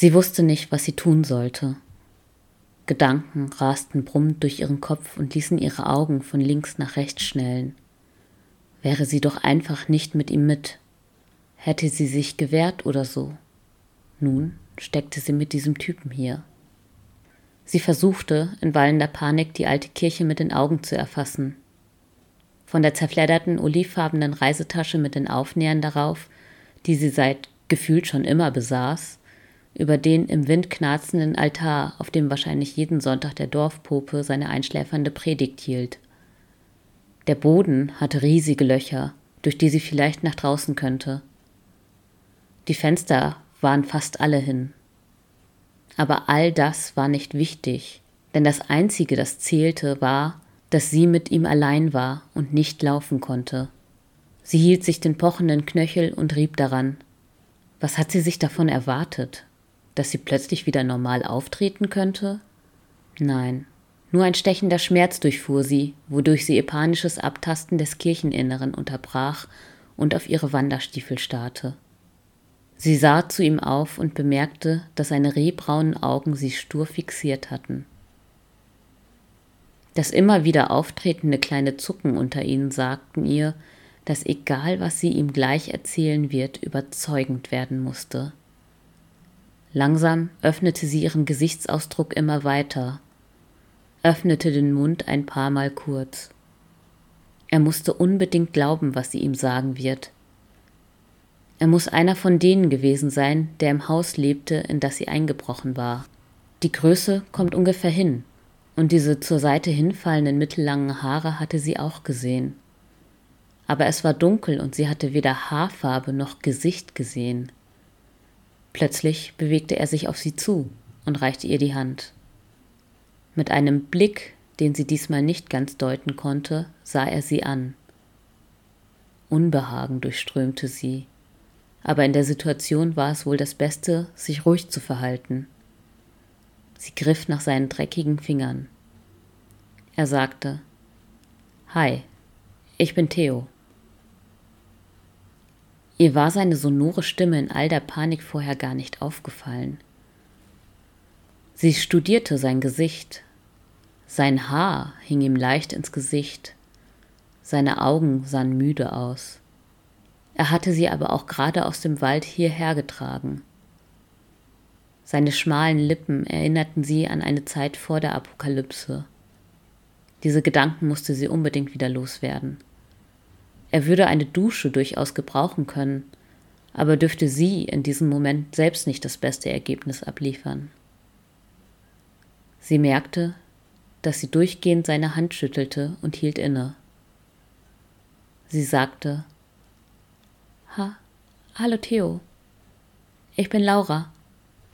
Sie wusste nicht, was sie tun sollte. Gedanken rasten brummend durch ihren Kopf und ließen ihre Augen von links nach rechts schnellen. Wäre sie doch einfach nicht mit ihm mit. Hätte sie sich gewehrt oder so. Nun steckte sie mit diesem Typen hier. Sie versuchte, in wallender Panik die alte Kirche mit den Augen zu erfassen. Von der zerfledderten olivfarbenen Reisetasche mit den Aufnähern darauf, die sie seit gefühlt schon immer besaß, über den im Wind knarzenden Altar, auf dem wahrscheinlich jeden Sonntag der Dorfpope seine einschläfernde Predigt hielt. Der Boden hatte riesige Löcher, durch die sie vielleicht nach draußen könnte. Die Fenster waren fast alle hin. Aber all das war nicht wichtig, denn das Einzige, das zählte, war, dass sie mit ihm allein war und nicht laufen konnte. Sie hielt sich den pochenden Knöchel und rieb daran. Was hat sie sich davon erwartet? Dass sie plötzlich wieder normal auftreten könnte? Nein, nur ein stechender Schmerz durchfuhr sie, wodurch sie ihr panisches Abtasten des Kircheninneren unterbrach und auf ihre Wanderstiefel starrte. Sie sah zu ihm auf und bemerkte, dass seine rehbraunen Augen sie stur fixiert hatten. Das immer wieder auftretende kleine Zucken unter ihnen sagten ihr, dass egal was sie ihm gleich erzählen wird, überzeugend werden musste. Langsam öffnete sie ihren Gesichtsausdruck immer weiter, öffnete den Mund ein paar Mal kurz. Er musste unbedingt glauben, was sie ihm sagen wird. Er muss einer von denen gewesen sein, der im Haus lebte, in das sie eingebrochen war. Die Größe kommt ungefähr hin, und diese zur Seite hinfallenden mittellangen Haare hatte sie auch gesehen. Aber es war dunkel und sie hatte weder Haarfarbe noch Gesicht gesehen. Plötzlich bewegte er sich auf sie zu und reichte ihr die Hand. Mit einem Blick, den sie diesmal nicht ganz deuten konnte, sah er sie an. Unbehagen durchströmte sie, aber in der Situation war es wohl das Beste, sich ruhig zu verhalten. Sie griff nach seinen dreckigen Fingern. Er sagte Hi, ich bin Theo. Ihr war seine sonore Stimme in all der Panik vorher gar nicht aufgefallen. Sie studierte sein Gesicht. Sein Haar hing ihm leicht ins Gesicht. Seine Augen sahen müde aus. Er hatte sie aber auch gerade aus dem Wald hierher getragen. Seine schmalen Lippen erinnerten sie an eine Zeit vor der Apokalypse. Diese Gedanken musste sie unbedingt wieder loswerden. Er würde eine Dusche durchaus gebrauchen können, aber dürfte sie in diesem Moment selbst nicht das beste Ergebnis abliefern. Sie merkte, dass sie durchgehend seine Hand schüttelte und hielt inne. Sie sagte Ha, hallo Theo. Ich bin Laura.